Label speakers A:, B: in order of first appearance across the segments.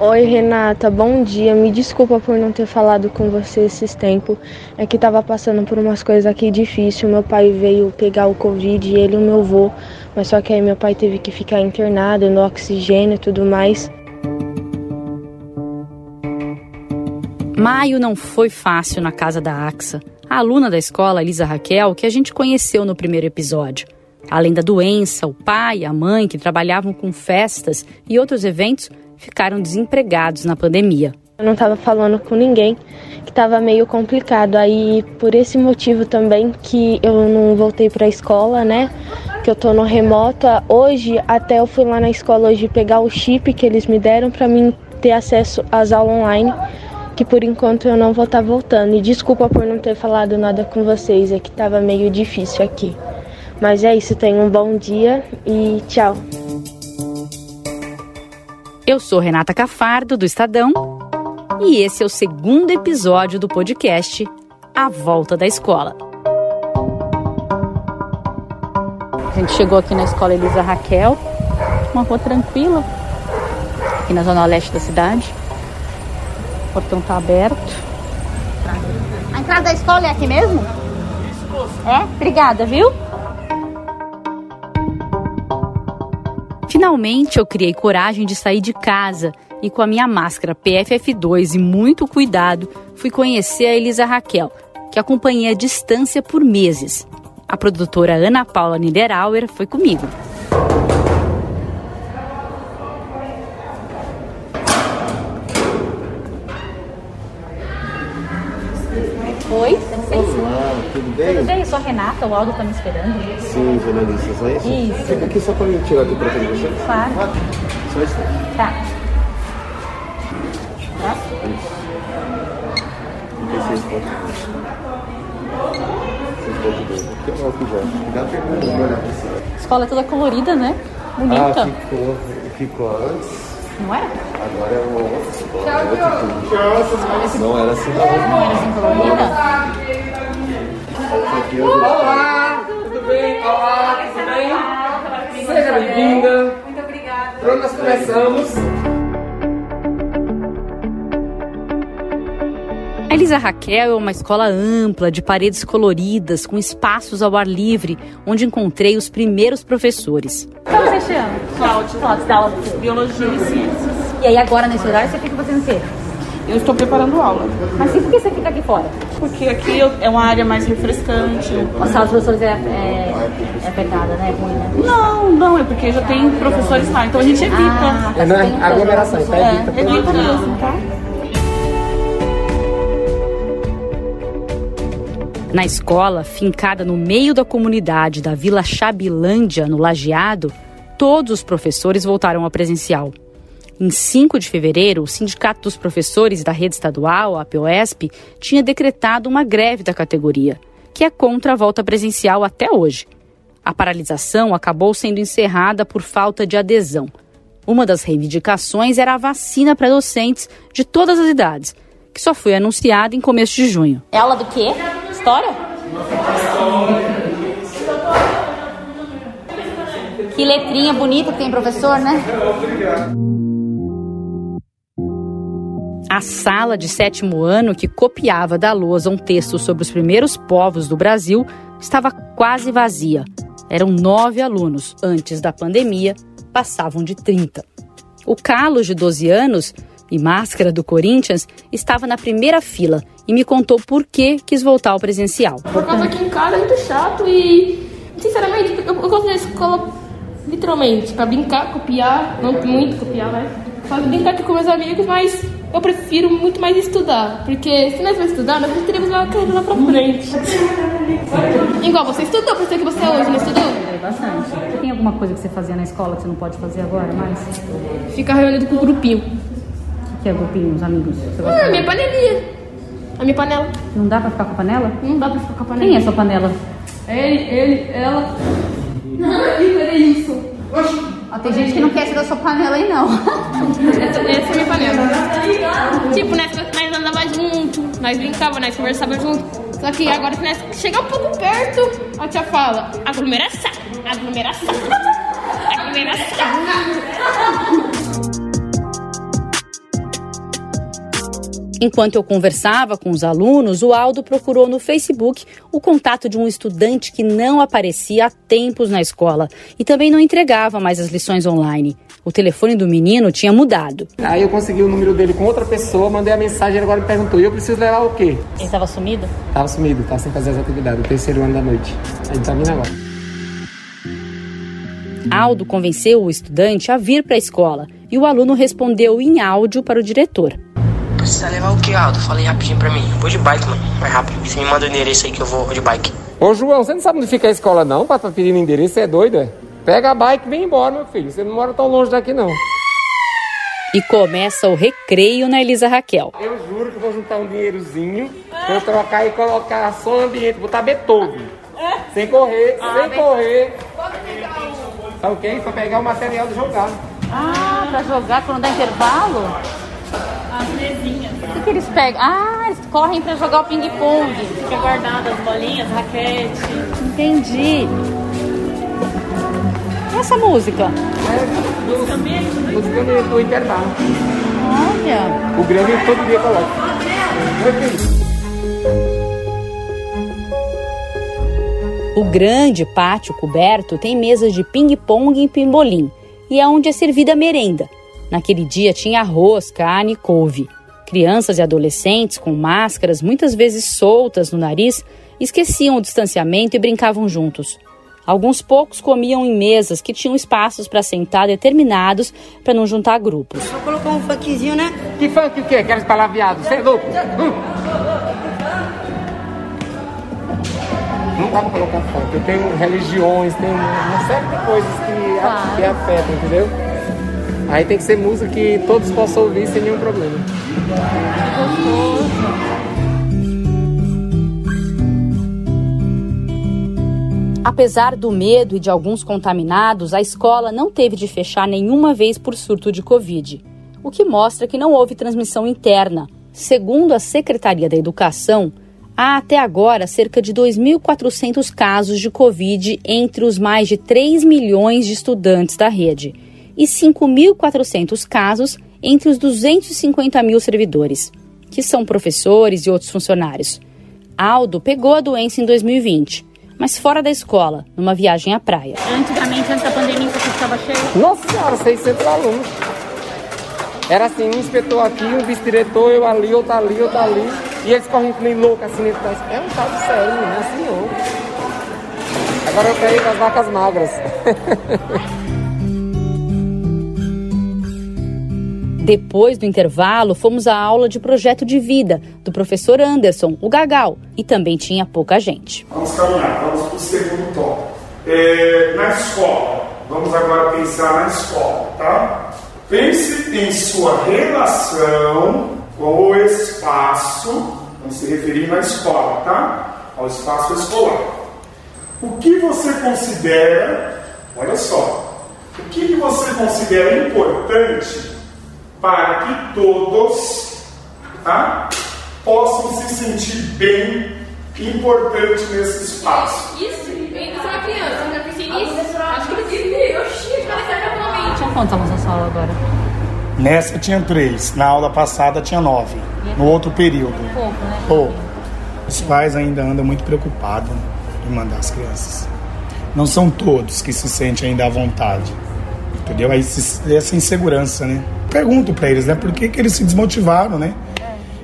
A: Oi, Renata, bom dia. Me desculpa por não ter falado com você esses tempos. É que tava passando por umas coisas aqui difíceis. Meu pai veio pegar o Covid, ele e o meu avô. Mas só que aí meu pai teve que ficar internado no oxigênio e tudo mais.
B: Maio não foi fácil na casa da AXA, a aluna da escola, Elisa Raquel, que a gente conheceu no primeiro episódio. Além da doença, o pai e a mãe, que trabalhavam com festas e outros eventos, ficaram desempregados na pandemia.
A: Eu não estava falando com ninguém, que estava meio complicado. Aí, por esse motivo também, que eu não voltei para a escola, né? Que eu tô no remoto. Hoje, até eu fui lá na escola hoje pegar o chip que eles me deram para mim ter acesso às aulas online que por enquanto eu não vou estar tá voltando. E desculpa por não ter falado nada com vocês, é que estava meio difícil aqui. Mas é isso, tenham um bom dia e tchau.
B: Eu sou Renata Cafardo, do Estadão, e esse é o segundo episódio do podcast A Volta da Escola. A gente chegou aqui na escola Elisa Raquel, uma rua tranquila, aqui na zona leste da cidade. O portão tá aberto.
C: A entrada da escola é aqui mesmo?
B: É? Obrigada, viu? Finalmente eu criei coragem de sair de casa e com a minha máscara PFF2 e muito cuidado fui conhecer a Elisa Raquel, que acompanhei à distância por meses. A produtora Ana Paula Niederauer foi comigo. Oi,
D: Olá, tudo bem?
B: Tudo bem? Eu sou a Renata, o Aldo tá me esperando.
D: Sim, jornalista, só isso?
B: Isso.
D: Fica aqui só pra me tirar aqui pra frente de você?
B: Claro.
D: Ah, só isso.
B: Tá.
D: Isso. 36 pontos. 6 pontos dois. Aqui é o álcool já. Dá pra olhar pra cima.
B: A escola é toda colorida, né?
D: Ah,
B: Bonita.
D: ficou, ficou antes.
B: Não é?
D: Agora é uma outra escola. é outro tudo. Não era assim, não.
B: Não era assim colorida?
D: Eu
E: Olá, tudo bem? Olá, tudo bem? Seja bem-vinda. Muito obrigada. Pronto, nós começamos.
B: A Elisa Raquel é uma escola ampla, de paredes coloridas, com espaços ao ar livre, onde encontrei os primeiros professores. Como você chama?
F: Cláudia.
B: Cláudia, dá aula
F: Biologia e Ciências.
B: E aí agora, nesse horário, você fica fazendo o quê?
F: Eu estou preparando aula,
B: Mas e por que você fica aqui fora?
F: porque aqui é uma área mais refrescante.
B: A sala dos professores é, é, é apertada, né? É ruim, né?
F: Não, não, é porque já tem professores lá, então a gente evita.
B: Ah, tá,
E: É,
B: você tem
E: Aglomeração,
B: tanto-
E: tá?
B: É,
E: Evita.
F: Evita mesmo, tá?
B: Na escola, fincada no meio da comunidade da Vila Chabilândia, no Lajeado, todos os professores voltaram ao presencial. Em 5 de fevereiro, o Sindicato dos Professores da Rede Estadual, a POSP, tinha decretado uma greve da categoria, que é contra a volta presencial até hoje. A paralisação acabou sendo encerrada por falta de adesão. Uma das reivindicações era a vacina para docentes de todas as idades, que só foi anunciada em começo de junho.
C: É aula do quê? História? Que letrinha bonita que tem professor, né?
B: A sala de sétimo ano, que copiava da lousa um texto sobre os primeiros povos do Brasil, estava quase vazia. Eram nove alunos. Antes da pandemia, passavam de 30. O Carlos, de 12 anos, e máscara do Corinthians, estava na primeira fila e me contou por que quis voltar ao presencial.
G: Por causa que em casa é muito chato e, sinceramente, eu, eu gosto da escola literalmente, pra brincar, copiar, não muito copiar, né? Pra brincar aqui com meus amigos, mas eu prefiro muito mais estudar, porque se nós vamos estudar, nós teremos uma carreira lá pra frente. Igual você estudou, por ser que você é hoje, não estudou?
B: Bastante. Tem alguma coisa que você fazia na escola que você não pode fazer agora mais?
G: Ficar reunido com o grupinho.
B: Que é grupinho, os amigos? Você
G: Ah, minha panelinha. A minha panela.
B: Não dá pra ficar com a panela?
G: Não dá pra ficar com a panela.
B: Quem é sua panela?
G: Ele, ele, ela. Não, é isso.
C: Ó, tem gente que não quer ser da sua panela aí, não.
G: Essa, essa é a minha panela. Tipo, nós, nós andava junto, nós brincava, nós conversava junto. Só que agora, se nós chegar um pouco perto, a tia fala: aglomeração, aglomeração, aglomeração.
B: Enquanto eu conversava com os alunos, o Aldo procurou no Facebook o contato de um estudante que não aparecia há tempos na escola e também não entregava mais as lições online. O telefone do menino tinha mudado.
E: Aí eu consegui o número dele com outra pessoa, mandei a mensagem, ele agora me perguntou: e eu preciso levar o quê?
C: Ele estava sumido?
E: Tava sumido, tava sem fazer as atividades, o terceiro ano da noite. A gente tá vindo agora.
B: Aldo convenceu o estudante a vir para a escola e o aluno respondeu em áudio para o diretor.
H: Precisa levar o que, Aldo? Falei rapidinho pra mim. Vou de bike, mano. Mais rápido. Você me manda o endereço aí que eu vou de bike.
E: Ô, João, você não sabe onde fica a escola, não? Pra tá pedindo endereço, você é doido, é? Pega a bike e vem embora, meu filho. Você não mora tão longe daqui, não.
B: E começa o recreio na Elisa Raquel.
E: Eu juro que vou juntar um dinheirozinho pra eu trocar e colocar som ambiente, botar Beethoven. Sem correr, sem correr. Tá ok? Pra pegar o material de jogar.
C: Ah, pra jogar quando dá intervalo?
F: As mesinhas.
C: O que, que eles pegam? Ah, eles correm pra jogar o ping-pong.
F: Fica guardada as bolinhas, raquete.
B: Entendi. E essa música?
E: É, dos, música do, do intervalo.
C: Olha.
E: O grande todo dia coloca.
B: O grande pátio coberto tem mesas de ping-pong e pimbolim, e é onde é servida a merenda. Naquele dia tinha arroz, carne e couve. Crianças e adolescentes, com máscaras muitas vezes soltas no nariz, esqueciam o distanciamento e brincavam juntos. Alguns poucos comiam em mesas que tinham espaços para sentar determinados para não juntar grupos.
I: Vou colocar um funkzinho, né?
E: Que funk o quê? Aqueles palavreados? Você é louco? Hum. Não dá pra colocar funk. Eu tenho religiões, tem uma série de coisas que,
C: Claro.
E: que afetam, entendeu? Aí tem que ser música que todos possam ouvir sem nenhum problema.
B: Apesar do medo e de alguns contaminados, a escola não teve de fechar nenhuma vez por surto de Covid, o que mostra que não houve transmissão interna. Segundo a Secretaria da Educação, há até agora cerca de 2.400 casos de Covid entre os mais de 3 milhões de estudantes da rede e 5.400 casos entre os 250 mil servidores, que são professores e outros funcionários. Aldo pegou a doença em 2020, mas fora da escola, numa viagem à praia.
C: Antigamente, antes da pandemia, isso aqui ficava cheio.
E: Nossa senhora, 600 alunos. Era assim, um inspetor aqui, um vice-diretor, eu ali, outro ali, outro ali. E eles correm que nem louco assim dentro da escola. É um tal de sério, não é assim não. Agora eu quero ir com as vacas magras.
B: Depois do intervalo, fomos à aula de projeto de vida do professor Anderson, o Gagal, e também tinha pouca gente.
J: Vamos caminhar, vamos para o segundo tópico. É, na escola, vamos agora pensar na escola, tá? Pense em sua relação com o espaço, vamos se referir na escola, tá? Ao espaço escolar. O que você considera, olha só, o que que você considera importante para que todos tá, possam se sentir bem, importante nesse espaço?
G: Isso, eu sou uma criança, eu pensei nisso. Acho que eu pensei, oxi, cara, certamente.
C: Tinha quantos alunos na sala agora?
K: Nessa tinha três, na aula passada tinha nove, no outro período.
C: Pouco, né?
K: Pouco. Os pais ainda andam muito preocupados em mandar as crianças. Não são todos que se sentem ainda à vontade, entendeu? Aí essa insegurança, né? Pergunto para eles, né? Por que, que eles se desmotivaram, né?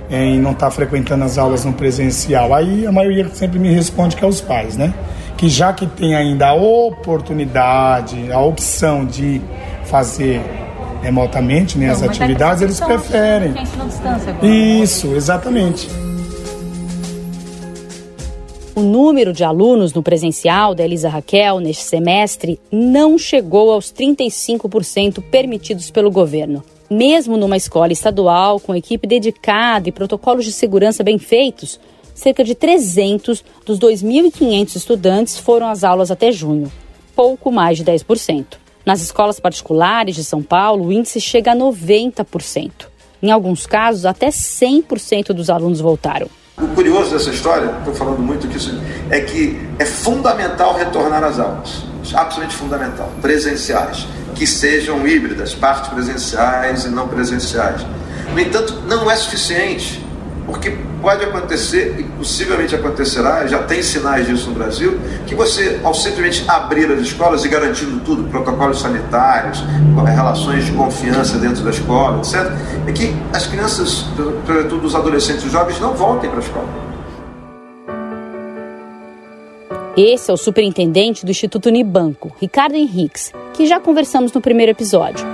K: Em não estar frequentando as aulas no presencial. Aí a maioria sempre me responde que é os pais, né? Que já que tem ainda a oportunidade, a opção de fazer remotamente né, as
C: é
K: atividades, eles preferem.
C: É.
K: Isso, exatamente.
B: O número de alunos no presencial da Elisa Raquel neste semestre não chegou aos 35% permitidos pelo governo. Mesmo numa escola estadual com equipe dedicada e protocolos de segurança bem feitos, cerca de 300 dos 2.500 estudantes foram às aulas até junho, pouco mais de 10%. Nas escolas particulares de São Paulo, o índice chega a 90%. Em alguns casos, até 100% dos alunos voltaram.
L: O curioso dessa história, estou falando muito disso, é que é fundamental retornar às aulas. Absolutamente fundamental. Presenciais. Que sejam híbridas, partes presenciais e não presenciais. No entanto, não é suficiente. Porque pode acontecer, e possivelmente acontecerá, já tem sinais disso no Brasil, que você, ao simplesmente abrir as escolas e garantindo tudo, protocolos sanitários, relações de confiança dentro da escola, etc., é que as crianças, sobretudo os adolescentes e os jovens, não voltem para a escola.
B: Esse é o superintendente do Instituto Unibanco, Ricardo Henriques, que já conversamos no primeiro episódio.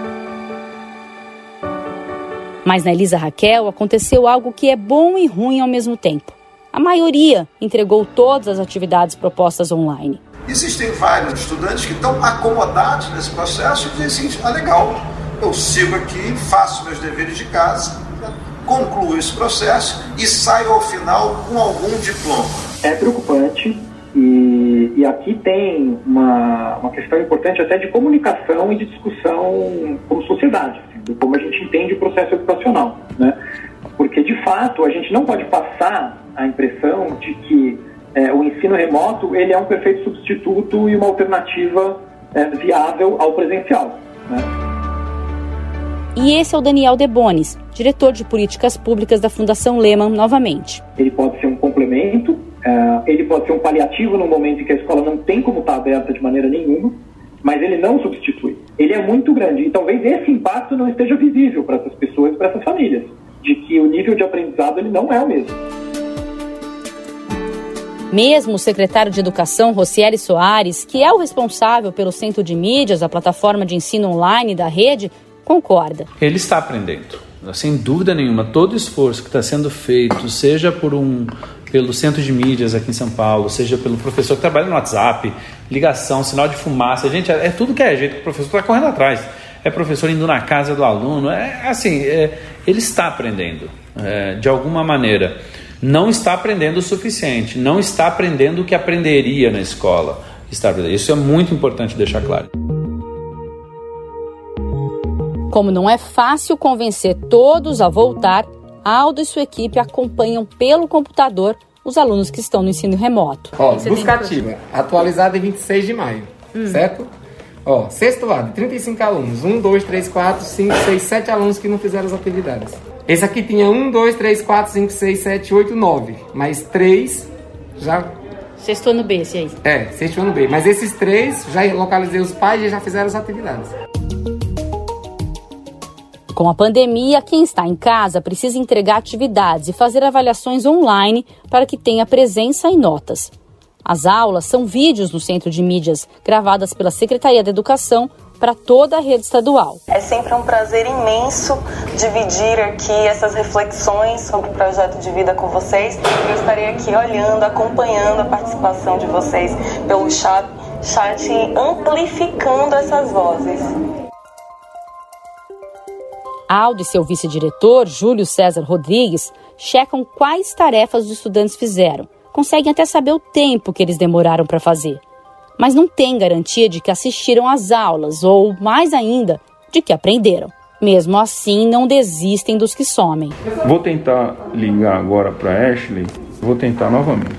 B: Mas na Elisa Raquel aconteceu algo que é bom e ruim ao mesmo tempo. A maioria entregou todas as atividades propostas online.
L: Existem vários estudantes que estão acomodados nesse processo e dizem assim: ah, legal, eu sigo aqui, faço meus deveres de casa, concluo esse processo e saio ao final com algum diploma.
I: É preocupante e, e aqui tem uma, uma questão importante até de comunicação e de discussão como sociedade de como a gente entende o processo educacional, né? Porque de fato a gente não pode passar a impressão de que é, o ensino remoto ele é um perfeito substituto e uma alternativa é, viável ao presencial. Né?
B: E esse é o Daniel Debones, diretor de políticas públicas da Fundação Lehman, novamente.
I: Ele pode ser um complemento, é, ele pode ser um paliativo no momento em que a escola não tem como estar aberta de maneira nenhuma, mas ele não substitui. Ele é muito grande e talvez esse impacto não esteja visível para essas pessoas, para essas famílias, de que o nível de aprendizado ele não é o mesmo.
B: Mesmo o secretário de Educação, Rocieli Soares, que é o responsável pelo Centro de Mídias, a plataforma de ensino online da rede, concorda.
M: Ele está aprendendo. Sem dúvida nenhuma, todo esforço que está sendo feito, seja por um pelo centro de mídias aqui em São Paulo, seja pelo professor que trabalha no WhatsApp, ligação, sinal de fumaça, gente, é, é tudo que é jeito que o professor está correndo atrás. É professor indo na casa do aluno, é assim, é, ele está aprendendo é, de alguma maneira. Não está aprendendo o suficiente, não está aprendendo o que aprenderia na escola. Está. Isso é muito importante deixar claro.
B: Como não é fácil convencer todos a voltar, Aldo e sua equipe acompanham pelo computador os alunos que estão no ensino remoto.
E: Ó, buscativa, atualizada em 26 de maio, hum. certo? Ó, sexto lado, 35 alunos. 1, 2, 3, 4, 5, 6, 7 alunos que não fizeram as atividades. Esse aqui tinha 1, 2, 3, 4, 5, 6, 7, 8, 9. Mais 3 já.
B: Sexto ano B, esse aí.
E: É, sexto ano B. Mas esses três, já localizei os pais e já fizeram as atividades.
B: Com a pandemia, quem está em casa precisa entregar atividades e fazer avaliações online para que tenha presença e notas. As aulas são vídeos no centro de mídias, gravadas pela Secretaria da Educação para toda a rede estadual.
N: É sempre um prazer imenso dividir aqui essas reflexões sobre o projeto de vida com vocês. Eu estarei aqui olhando, acompanhando a participação de vocês pelo chat, chat amplificando essas vozes.
B: Aldo e seu vice-diretor, Júlio César Rodrigues, checam quais tarefas os estudantes fizeram. Conseguem até saber o tempo que eles demoraram para fazer. Mas não tem garantia de que assistiram às aulas ou, mais ainda, de que aprenderam. Mesmo assim, não desistem dos que somem.
O: Vou tentar ligar agora para Ashley. Vou tentar novamente.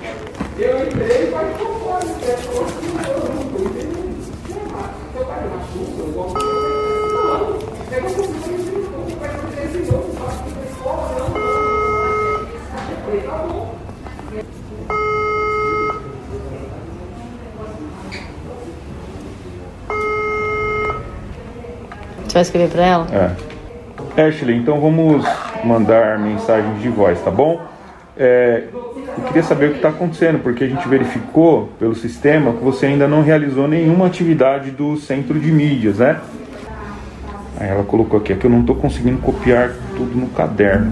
B: Você vai escrever para ela?
O: É. Ashley, então vamos mandar mensagens de voz, tá bom? É, eu queria saber o que está acontecendo, porque a gente verificou pelo sistema que você ainda não realizou nenhuma atividade do centro de mídias, né? Aí ela colocou aqui, é que eu não estou conseguindo copiar tudo no caderno.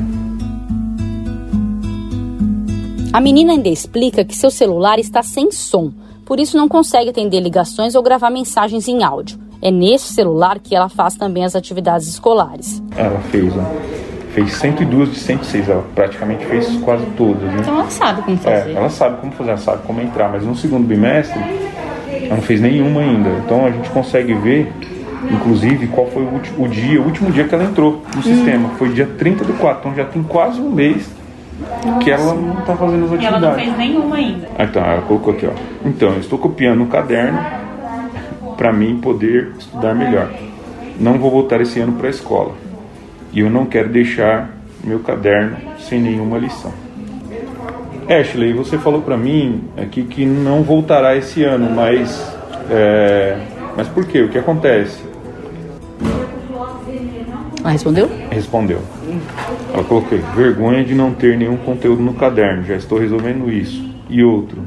B: A menina ainda explica que seu celular está sem som, por isso não consegue atender ligações ou gravar mensagens em áudio. É nesse celular que ela faz também as atividades escolares.
O: Ela fez, ó, fez 102 de 106, ela praticamente fez quase todas. Né?
B: Então ela sabe como fazer.
O: É, ela sabe como fazer, ela sabe como entrar, mas no segundo bimestre ela não fez nenhuma ainda. Então a gente consegue ver, inclusive, qual foi o, o dia, o último dia que ela entrou no hum. sistema. Foi dia 30 do 4, então já tem quase um mês nossa. que ela não está fazendo as atividades. E ela
F: não fez nenhuma ainda.
O: Ah, então, ela colocou aqui, ó. Então, eu estou copiando no caderno para mim poder estudar melhor. Não vou voltar esse ano para a escola. E eu não quero deixar meu caderno sem nenhuma lição. Ashley, você falou para mim aqui que não voltará esse ano, mas é, mas por quê? O que acontece?
B: Ela respondeu?
O: Respondeu. Ela colocou vergonha de não ter nenhum conteúdo no caderno. Já estou resolvendo isso. E outro,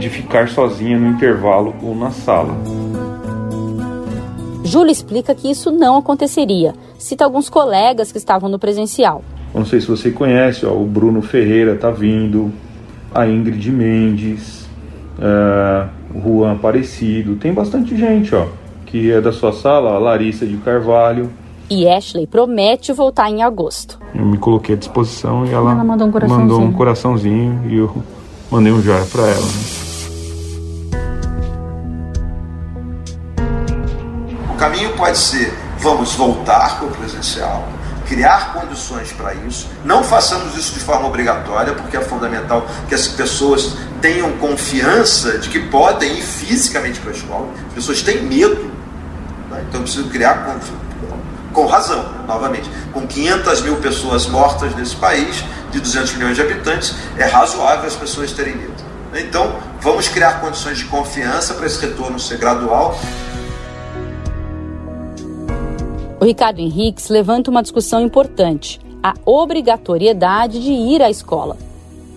O: de ficar sozinha no intervalo ou na sala.
B: Júlia explica que isso não aconteceria. Cita alguns colegas que estavam no presencial.
O: Não sei se você conhece, ó, o Bruno Ferreira está vindo, a Ingrid Mendes, uh, o Juan Aparecido. Tem bastante gente, ó, que é da sua sala, a Larissa de Carvalho.
B: E Ashley promete voltar em agosto.
O: Eu me coloquei à disposição e ela,
B: ela mandou um coraçãozinho.
O: Mandou um coraçãozinho e eu mandei um joia para ela. Né?
L: Caminho pode ser vamos voltar para o presencial, criar condições para isso. Não façamos isso de forma obrigatória, porque é fundamental que as pessoas tenham confiança de que podem ir fisicamente para a escola. As pessoas têm medo. Né? Então, preciso criar com, com razão, novamente. Com 500 mil pessoas mortas nesse país, de 200 milhões de habitantes, é razoável as pessoas terem medo. Então, vamos criar condições de confiança para esse retorno ser gradual.
B: O Ricardo Henriques levanta uma discussão importante: a obrigatoriedade de ir à escola.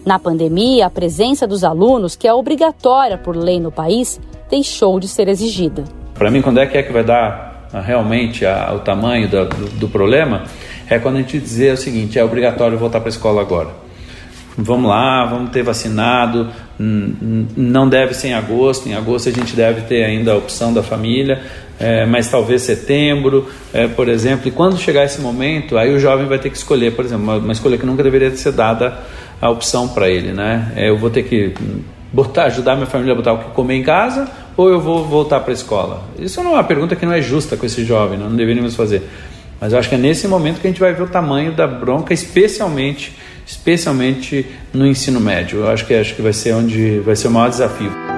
B: Na pandemia, a presença dos alunos, que é obrigatória por lei no país, deixou de ser exigida.
M: Para mim, quando é que é que vai dar ah, realmente a, o tamanho do, do, do problema? É quando a gente dizer o seguinte: é obrigatório voltar para a escola agora vamos lá, vamos ter vacinado, não deve ser em agosto, em agosto a gente deve ter ainda a opção da família, é, mas talvez setembro, é, por exemplo, e quando chegar esse momento, aí o jovem vai ter que escolher, por exemplo, uma, uma escolha que nunca deveria ser dada a opção para ele, né? É, eu vou ter que botar, ajudar minha família a botar o que comer em casa ou eu vou voltar para a escola? Isso não é uma pergunta que não é justa com esse jovem, não, deveríamos fazer. Mas eu acho que é nesse momento que a gente vai ver o tamanho da bronca, especialmente especialmente no ensino médio. Eu acho que acho que vai ser onde vai ser o maior desafio.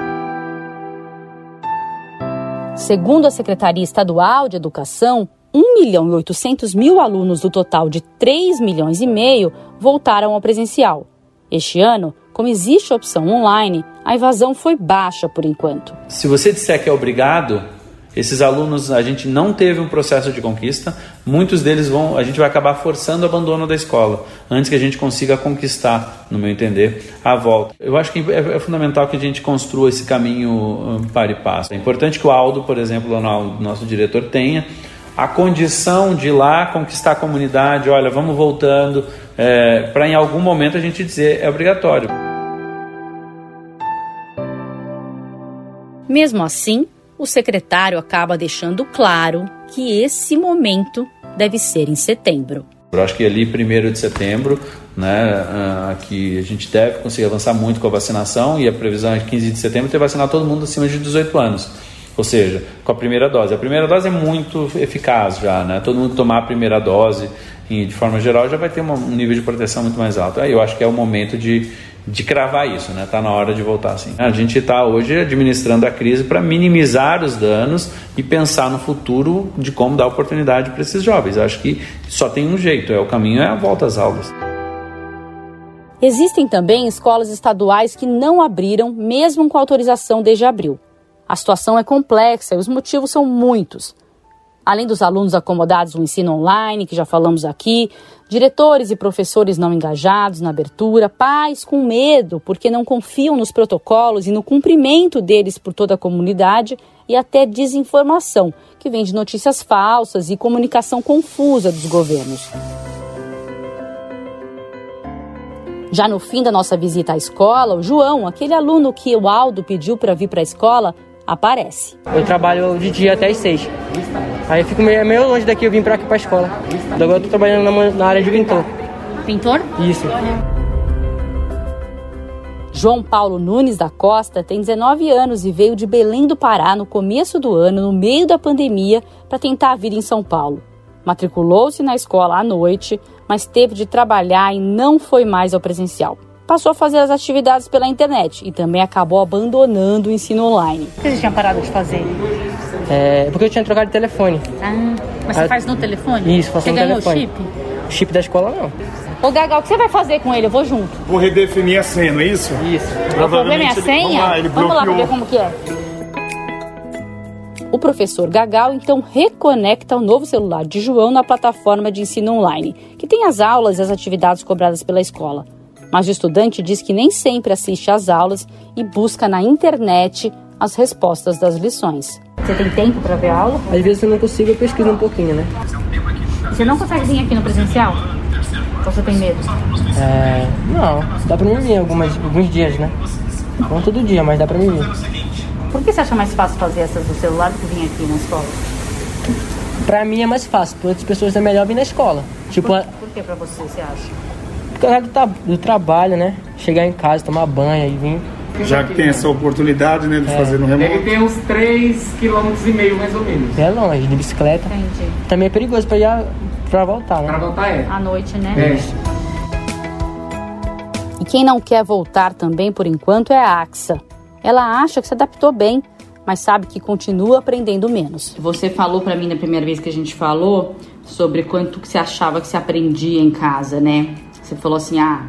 B: Segundo a Secretaria Estadual de Educação, 1 milhão e 800 mil alunos do total de 3 milhões e meio voltaram ao presencial. Este ano, como existe a opção online, a evasão foi baixa por enquanto.
M: Se você disser que é obrigado, esses alunos, a gente não teve um processo de conquista, muitos deles vão, a gente vai acabar forçando o abandono da escola, antes que a gente consiga conquistar, no meu entender, a volta. Eu acho que é, é fundamental que a gente construa esse caminho um, para e passo. É importante que o Aldo, por exemplo, o nosso diretor, tenha a condição de ir lá conquistar a comunidade, olha, vamos voltando, é, para em algum momento a gente dizer é obrigatório.
B: Mesmo assim, o secretário acaba deixando claro que esse momento deve ser em setembro.
M: Eu acho que ali, primeiro de setembro, né, uh, que a gente deve conseguir avançar muito com a vacinação e a previsão é 15 de setembro ter vacinar todo mundo acima de 18 anos. Ou seja, com a primeira dose. A primeira dose é muito eficaz já, né? Todo mundo tomar a primeira dose, de forma geral, já vai ter um nível de proteção muito mais alto. Aí eu acho que é o momento de de cravar isso, né? Tá na hora de voltar assim. A gente está hoje administrando a crise para minimizar os danos e pensar no futuro de como dar oportunidade para esses jovens. Acho que só tem um jeito, é o caminho é a volta às aulas.
B: Existem também escolas estaduais que não abriram mesmo com autorização desde abril. A situação é complexa e os motivos são muitos. Além dos alunos acomodados no ensino online, que já falamos aqui, diretores e professores não engajados na abertura, pais com medo porque não confiam nos protocolos e no cumprimento deles por toda a comunidade e até desinformação, que vem de notícias falsas e comunicação confusa dos governos. Já no fim da nossa visita à escola, o João, aquele aluno que o Aldo pediu para vir para a escola, aparece.
P: Eu trabalho de dia até as seis. Aí eu fico meio, meio longe daqui, eu vim pra aqui pra escola. Agora eu tô trabalhando na, na área de pintor.
B: Pintor?
P: Isso.
B: João Paulo Nunes da Costa tem 19 anos e veio de Belém do Pará no começo do ano, no meio da pandemia, para tentar a vida em São Paulo. Matriculou-se na escola à noite, mas teve de trabalhar e não foi mais ao presencial passou a fazer as atividades pela internet e também acabou abandonando o ensino online.
C: Por que você tinha parado de fazer?
P: É, porque eu tinha trocado de telefone.
C: Ah, mas você faz no telefone?
P: Isso, faço
C: você
P: no
C: ganhou
P: telefone.
C: chip?
P: chip da escola não.
B: Ô Gagal, o que você vai fazer com ele? Eu vou junto.
K: Vou redefinir a senha, não é isso?
P: Isso.
B: O problema é a senha?
K: Vamos lá, ele
B: Vamos lá ver como que é. O professor Gagal então reconecta o novo celular de João na plataforma de ensino online, que tem as aulas e as atividades cobradas pela escola. Mas o estudante diz que nem sempre assiste às aulas e busca na internet as respostas das lições. Você tem tempo para ver a aula?
P: Às vezes eu não consigo, eu pesquiso um pouquinho, né?
B: Você não consegue vir aqui no presencial? Ou você tem medo?
P: É, não, dá pra mim vir algumas, alguns dias, né? Não todo dia, mas dá pra mim vir.
B: Por que você acha mais fácil fazer essas do celular do que vir aqui na escola?
P: Pra mim é mais fácil, para outras pessoas é melhor vir na escola. Tipo,
B: Por, por que pra você, você acha?
P: Por causa do, tra- do trabalho, né? Chegar em casa, tomar banho e vir.
K: Já que tem essa oportunidade, né, de
P: É.
K: fazer no remoto.
E: Ele tem uns 3,5 km e meio mais ou menos.
P: É longe, de bicicleta.
B: Entendi.
P: Também é perigoso pra, ir a- pra voltar, né?
E: Pra voltar é.
B: À noite, né?
E: É.
B: E quem não quer voltar também por enquanto é a AXA. Ela acha que se adaptou bem, mas sabe que continua aprendendo menos.
C: Você falou pra mim na primeira vez que a gente falou sobre quanto que você achava que você aprendia em casa, né? Você falou assim, ah,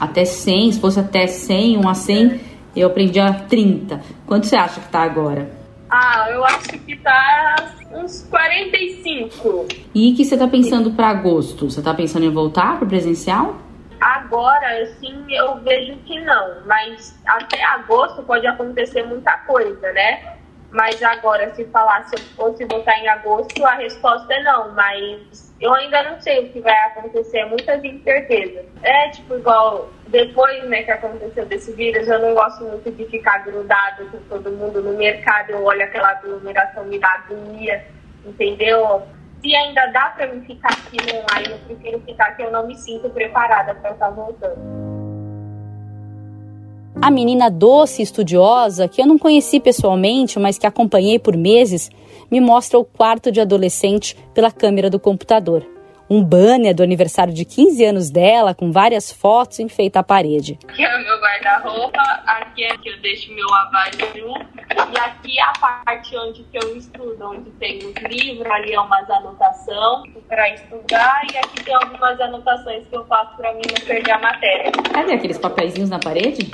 C: até 100, se fosse até 100, 1 a 100, eu aprendia 30. Quanto você acha que tá agora?
G: Ah, eu acho que tá uns 45.
C: E o que você tá pensando pra agosto? Você tá pensando em voltar pro presencial?
G: Agora, assim, eu vejo que não. Mas até agosto pode acontecer muita coisa, né? Mas agora, se falar se eu fosse voltar em agosto, a resposta é não. Mas eu ainda não sei o que vai acontecer, muitas incertezas. É tipo igual depois né, que aconteceu desse vírus, eu não gosto muito de ficar grudado com todo mundo no mercado. Eu olho aquela aglomeração, me dá agonia, entendeu? Se ainda dá pra mim ficar aqui online, eu prefiro ficar que eu não me sinto preparada pra estar voltando.
B: A menina doce e estudiosa, que eu não conheci pessoalmente, mas que acompanhei por meses, me mostra o quarto de adolescente pela câmera do computador. Um banner do aniversário de 15 anos dela, com várias fotos, enfeita a parede.
G: Aqui é o meu guarda-roupa, aqui é que eu deixo meu abajur e aqui é a parte onde que eu estudo, onde tem os livros, ali é umas anotações para estudar e aqui tem algumas anotações que eu faço para mim não perder a matéria.
C: Cadê aqueles papeizinhos na parede?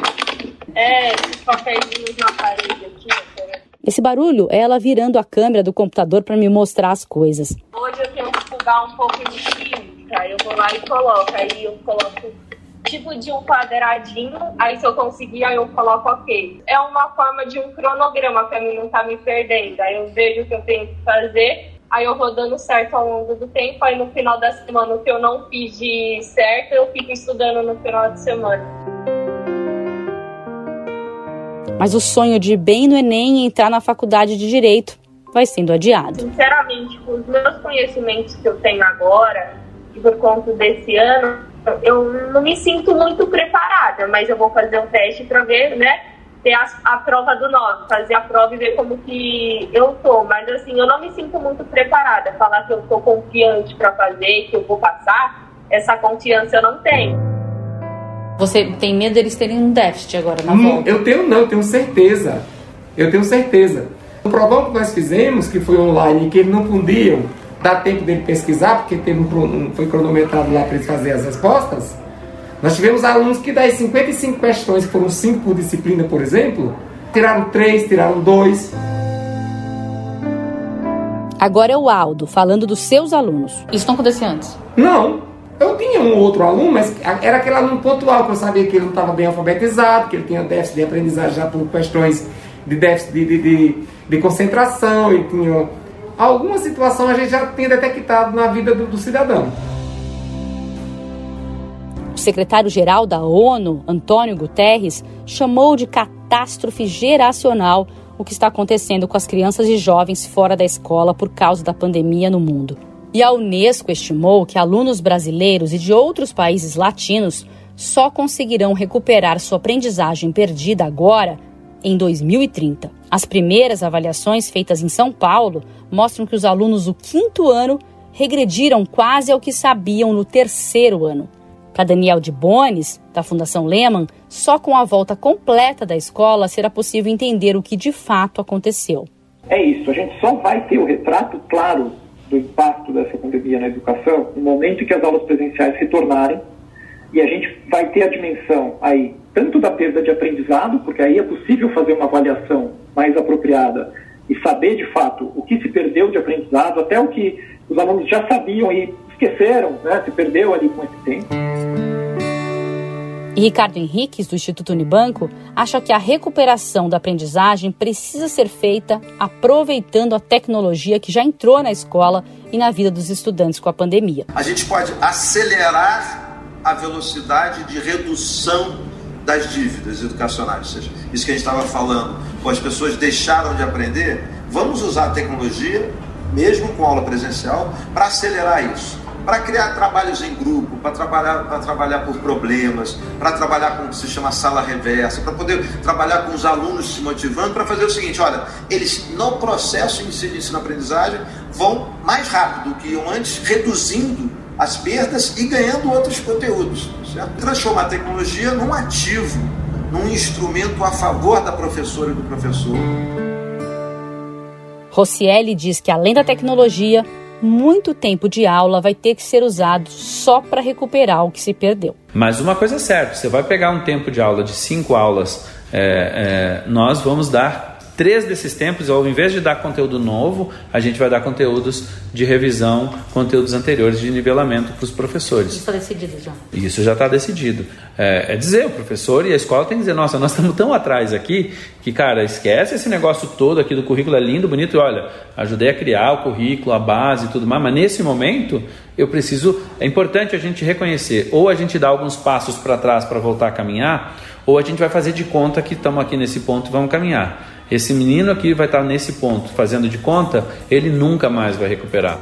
G: É, esses papéis na parede aqui, ó.
B: Esse barulho é ela virando a câmera do computador para me mostrar as coisas.
G: Hoje estudar um pouco de química, eu vou lá e coloco, aí eu coloco tipo de um quadradinho, aí se eu conseguir, aí eu coloco ok. É uma forma de um cronograma pra mim não estar me perdendo. Aí eu vejo o que eu tenho que fazer, aí eu vou dando certo ao longo do tempo, aí no final da semana o que eu não fiz de certo, eu fico estudando no final de semana.
B: Mas o sonho de ir bem no Enem e entrar na faculdade de Direito vai sendo adiado.
G: Sinceramente, com os meus conhecimentos que eu tenho agora, e por conta desse ano, eu não me sinto muito preparada, mas eu vou fazer um teste para ver, né? Ter a, a prova do 9, fazer a prova e ver como que eu tô. Mas assim, eu não me sinto muito preparada. Falar que eu tô confiante para fazer, que eu vou passar, essa confiança eu não tenho.
C: Você tem medo deles terem um déficit agora na
E: Hum,
C: volta?
E: eu tenho não, eu tenho certeza. Eu tenho certeza. O provão que nós fizemos, que foi online, que eles não podiam dar tempo dele pesquisar, porque teve um, um- foi cronometrado lá para eles fazerem as respostas. Nós tivemos alunos que das 55 questões, que foram 5 por disciplina, por exemplo, tiraram 3, tiraram 2.
B: Agora é o Aldo, falando dos seus alunos.
C: Isso não acontecia antes?
E: Não. Eu tinha um outro aluno, mas era aquele aluno pontual, que eu sabia que ele não estava bem alfabetizado, que ele tinha déficit de aprendizagem já por questões de déficit de, de, de, de concentração, e tinha alguma situação a gente já tinha detectado na vida do, do cidadão.
B: O secretário-geral da ONU, Antônio Guterres, chamou de catástrofe geracional o que está acontecendo com as crianças e jovens fora da escola por causa da pandemia no mundo. E a Unesco estimou que alunos brasileiros e de outros países latinos só conseguirão recuperar sua aprendizagem perdida agora em 2030. As primeiras avaliações feitas em São Paulo mostram que os alunos do quinto ano regrediram quase ao que sabiam no terceiro ano. Para Daniel de Bones, da Fundação Lehman, só com a volta completa da escola será possível entender o que de fato aconteceu.
I: É isso, a gente só vai ter o retrato claro do impacto dessa pandemia na educação, no momento em que as aulas presenciais retornarem, e a gente vai ter a dimensão aí tanto da perda de aprendizado, porque aí é possível fazer uma avaliação mais apropriada e saber de fato o que se perdeu de aprendizado, até o que os alunos já sabiam e esqueceram, né, se perdeu ali com esse tempo.
B: E Ricardo Henriques, do Instituto Unibanco, acha que a recuperação da aprendizagem precisa ser feita aproveitando a tecnologia que já entrou na escola e na vida dos estudantes com a pandemia.
L: A gente pode acelerar a velocidade de redução das dívidas educacionais, seja, isso que a gente estava falando, pô, as pessoas deixaram de aprender, vamos usar a tecnologia, mesmo com aula presencial, para acelerar isso para criar trabalhos em grupo, para trabalhar, trabalhar por problemas, para trabalhar com o que se chama sala reversa, para poder trabalhar com os alunos se motivando para fazer o seguinte: olha, eles no processo de ensino-aprendizagem vão mais rápido do que iam antes, reduzindo as perdas e ganhando outros conteúdos. Certo? Transformar a tecnologia num ativo, num instrumento a favor da professora e do professor.
B: Rocieli diz que, além da tecnologia, muito tempo de aula vai ter que ser usado só para recuperar o que se perdeu.
M: Mas uma coisa é certa: você vai pegar um tempo de aula de cinco aulas, é, é, nós vamos dar três desses tempos, ao invés de dar conteúdo novo, a gente vai dar conteúdos de revisão, conteúdos anteriores de nivelamento para os professores.
B: Isso está decidido já.
M: Isso já está decidido. É, é, dizer, o professor e a escola tem que dizer, nossa, nós estamos tão atrás aqui que, cara, esquece esse negócio todo aqui do currículo, é lindo, bonito, e olha, ajudei a criar o currículo, a base e tudo mais, mas nesse momento eu preciso, é importante a gente reconhecer, ou a gente dá alguns passos para trás para voltar a caminhar, ou a gente vai fazer de conta que estamos aqui nesse ponto e vamos caminhar. Esse menino aqui vai estar nesse ponto, fazendo de conta, ele nunca mais vai recuperar.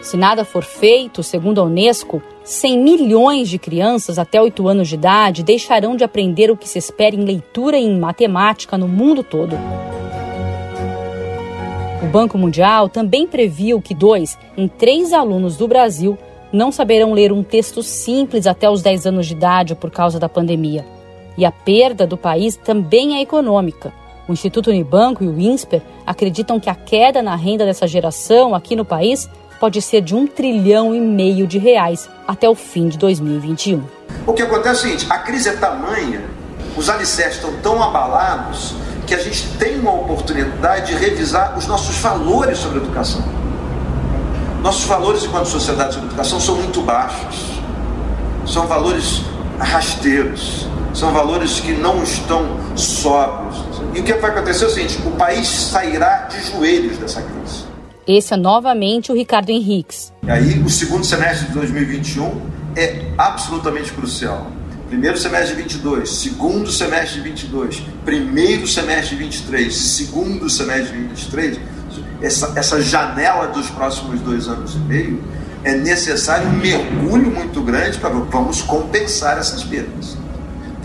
B: Se nada for feito, segundo a Unesco, 100 milhões de crianças até 8 anos de idade deixarão de aprender o que se espera em leitura e em matemática no mundo todo. O Banco Mundial também previu que dois em três alunos do Brasil não saberão ler um texto simples até os 10 anos de idade por causa da pandemia. E a perda do país também é econômica. O Instituto Unibanco e o INSPER acreditam que a queda na renda dessa geração aqui no país pode ser de um trilhão e meio de reais até o fim de 2021.
L: O que acontece é o seguinte: a crise é tamanha, os alicerces estão tão abalados que a gente tem uma oportunidade de revisar os nossos valores sobre educação. Nossos valores enquanto sociedade sobre educação são muito baixos, são valores rasteiros são valores que não estão sóbrios. E o que vai acontecer é o seguinte: o país sairá de joelhos dessa crise.
B: Esse é novamente o Ricardo Henriques.
L: E aí, o segundo semestre de 2021 é absolutamente crucial. Primeiro semestre de 22, segundo semestre de 22, primeiro semestre de 23, segundo semestre de 23, essa, essa janela dos próximos dois anos e meio, é necessário um mergulho muito grande para vamos compensar essas perdas.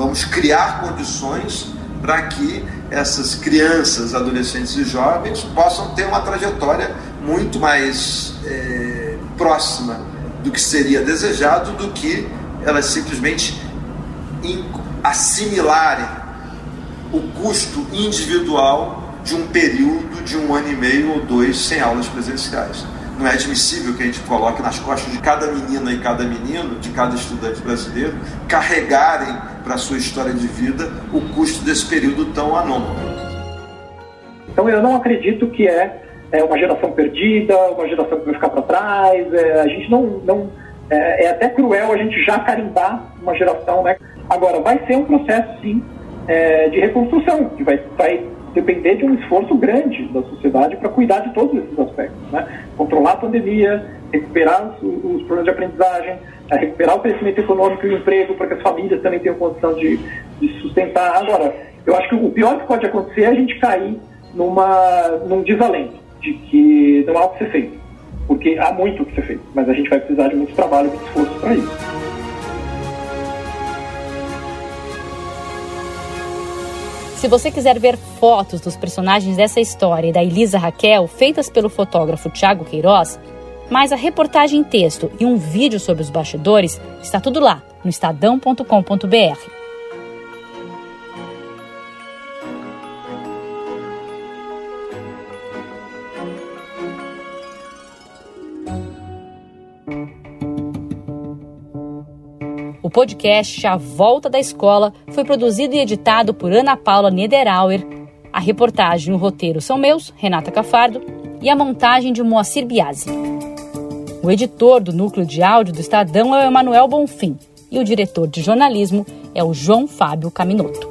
L: Vamos criar condições para que essas crianças, adolescentes e jovens possam ter uma trajetória muito mais é, próxima do que seria desejado do que elas simplesmente assimilarem o custo individual de um período de um ano e meio ou dois sem aulas presenciais. Não é admissível que a gente coloque nas costas de cada menina e cada menino, de cada estudante brasileiro, carregarem para a sua história de vida o custo desse período tão anômalo.
I: Então eu não acredito que é, é uma geração perdida, uma geração que vai ficar para trás. É, a gente não. não é, é, até cruel a gente já carimbar uma geração, né? Agora, vai ser um processo, sim, é, de reconstrução, que vai, vai depender de um esforço grande da sociedade para cuidar de todos esses aspectos. Né? Controlar a pandemia, recuperar os, os problemas de aprendizagem, é, recuperar o crescimento econômico e o emprego para que as famílias também tenham condição de, de sustentar. Agora, eu acho que o pior que pode acontecer é a gente cair numa, num desalento de que não há o que ser feito. Porque há muito o que ser feito, mas a gente vai precisar de muito trabalho e muito esforço para isso.
B: Se você quiser ver fotos dos personagens dessa história e da Elisa Raquel, feitas pelo fotógrafo Tiago Queiroz, mais a reportagem em texto e um vídeo sobre os bastidores, está tudo lá no estadão.com.br. podcast A Volta da Escola foi produzido e editado por Ana Paula Niederauer. A reportagem e o roteiro são meus, Renata Cafardo, e a montagem de Moacir Biasi. O editor do núcleo de áudio do Estadão é o Emanuel Bonfim e o diretor de jornalismo é o João Fábio Caminoto.